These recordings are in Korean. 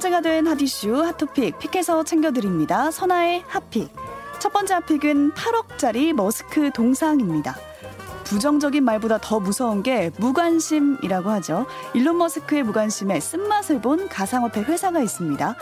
화제가 된 핫이슈 핫토픽 픽해서 챙겨드립니다. 선아의 핫픽. 첫 번째 핫픽은 8억짜리 머스크 동상입니다. 부정적인 말보다 더 무서운 게 무관심이라고 하죠. 일론 머스크의 무관심에 쓴맛을 본 가상화폐 회사가 있습니다.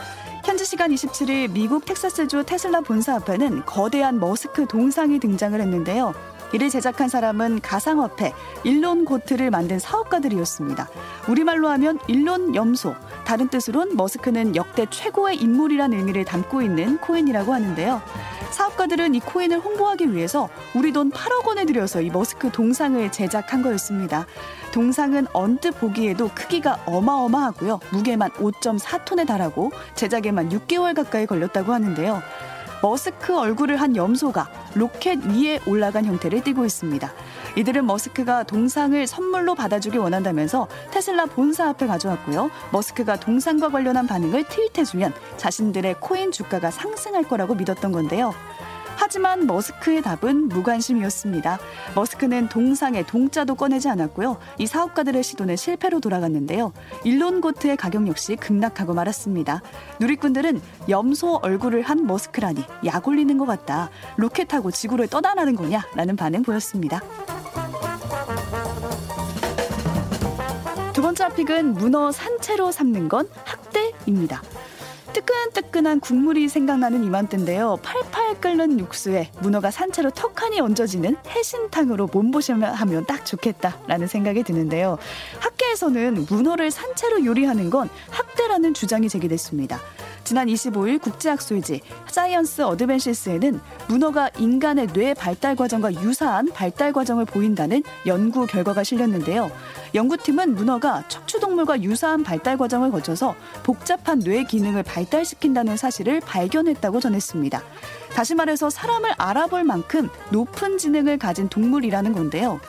현지 시간 27일 미국 텍사스주 테슬라 본사 앞에는 거대한 머스크 동상이 등장을 했는데요. 이를 제작한 사람은 가상화폐 일론 고트를 만든 사업가들이었습니다. 우리말로 하면 일론 염소, 다른 뜻으론 머스크는 역대 최고의 인물이란 의미를 담고 있는 코인이라고 하는데요. 사업가들은 이 코인을 홍보하기 위해서 우리 돈 8억 원을 들여서 이 머스크 동상을 제작한 거였습니다. 동상은 언뜻 보기에도 크기가 어마어마하고요. 무게만 5.4톤에 달하고 제작에만 6개월 가까이 걸렸다고 하는데요. 머스크 얼굴을 한 염소가 로켓 위에 올라간 형태를 띠고 있습니다. 이들은 머스크가 동상을 선물로 받아주길 원한다면서 테슬라 본사 앞에 가져왔고요. 머스크가 동상과 관련한 반응을 트윗해주면 자신들의 코인 주가가 상승할 거라고 믿었던 건데요. 하지만 머스크의 답은 무관심이었습니다. 머스크는 동상에 동자도 꺼내지 않았고요. 이 사업가들의 시도는 실패로 돌아갔는데요. 일론 고트의 가격 역시 급락하고 말았습니다. 누리꾼들은 염소 얼굴을 한 머스크라니 약 올리는 것 같다. 로켓 타고 지구를 떠나라는 거냐? 라는 반응 보였습니다. 두 번째 픽은 문어 산채로 삶는 건 학대입니다. 뜨끈뜨끈한 국물이 생각나는 이맘때인데요. 팔팔 끓는 육수에 문어가 산채로 턱하니 얹어지는 해신탕으로 몸보심을 하면 딱 좋겠다라는 생각이 드는데요. 학계에서는 문어를 산채로 요리하는 건 학대라는 주장이 제기됐습니다. 지난 25일 국제학술지 Science Advances에는 문어가 인간의 뇌 발달 과정과 유사한 발달 과정을 보인다는 연구 결과가 실렸는데요. 연구팀은 문어가 척추동물과 유사한 발달 과정을 거쳐서 복잡한 뇌 기능을 발달시킨다는 사실을 발견했다고 전했습니다. 다시 말해서 사람을 알아볼 만큼 높은 지능을 가진 동물이라는 건데요.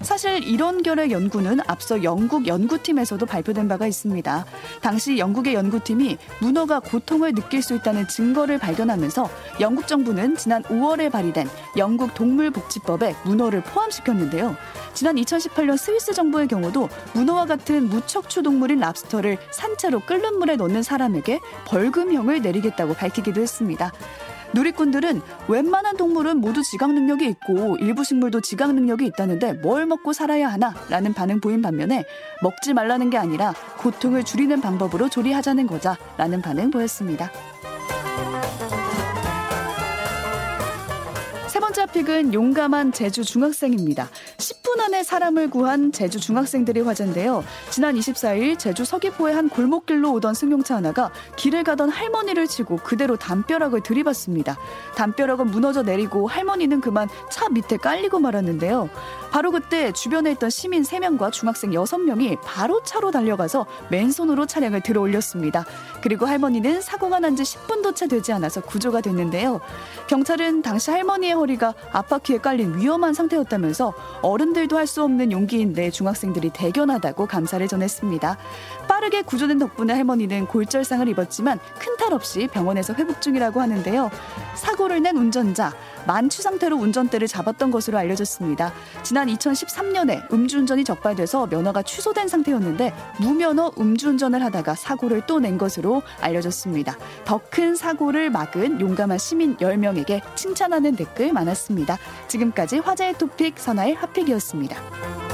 사실 이런 결의 연구는 앞서 영국 연구팀에서도 발표된 바가 있습니다. 당시 영국의 연구팀이 문어가 고통을 느낄 수 있다는 증거를 발견하면서 영국 정부는 지난 5월에 발의된 영국 동물복지법에 문어를 포함시켰는데요. 지난 2018년 스위스 정부의 경우도 문어와 같은 무척추 동물인 랍스터를 산채로 끓는 물에 넣는 사람에게 벌금형을 내리겠다고 밝히기도 했습니다. 누리꾼들은 웬만한 동물은 모두 지각 능력이 있고 일부 식물도 지각 능력이 있다는데 뭘 먹고 살아야 하나? 라는 반응 보인 반면에 먹지 말라는 게 아니라 고통을 줄이는 방법으로 조리하자는 거자 라는 반응 보였습니다. 세 번째 픽은 용감한 제주 중학생입니다. 10 분 안에 사람을 구한 제주 중학생들이 화제인데요. 지난 24일 제주 서귀포의 한 골목길로 오던 승용차 하나가 길을 가던 할머니를 치고 그대로 담벼락을 들이받습니다. 담벼락은 무너져 내리고 할머니는 그만 차 밑에 깔리고 말았는데요. 바로 그때 주변에 있던 시민 3명과 중학생 6명이 바로 차로 달려가서 맨손으로 차량을 들어 올렸습니다. 그리고 할머니는 사고가 난 지 10분도 채 되지 않아서 구조가 됐는데요. 경찰은 당시 할머니의 허리가 앞바퀴에 깔린 위험한 상태였다면서 어른들 도 할 수 없는 용기인데 중학생들이 대견하다고 감사를 전했습니다. 빠르게 구조된 덕분에 할머니는 골절상을 입었지만 큰 탈 없이 병원에서 회복 중이라고 하는데요. 사고를 낸 운전자 만취 상태로 운전대를 잡았던 것으로 알려졌습니다. 지난 2013년에 음주운전이 적발돼서 면허가 취소된 상태였는데 무면허 음주운전을 하다가 사고를 또 낸 것으로 알려졌습니다. 더 큰 사고를 막은 용감한 시민 10명에게 칭찬하는 댓글 많았습니다. 지금까지 화제의 토픽 선아의 핫픽이었습니다.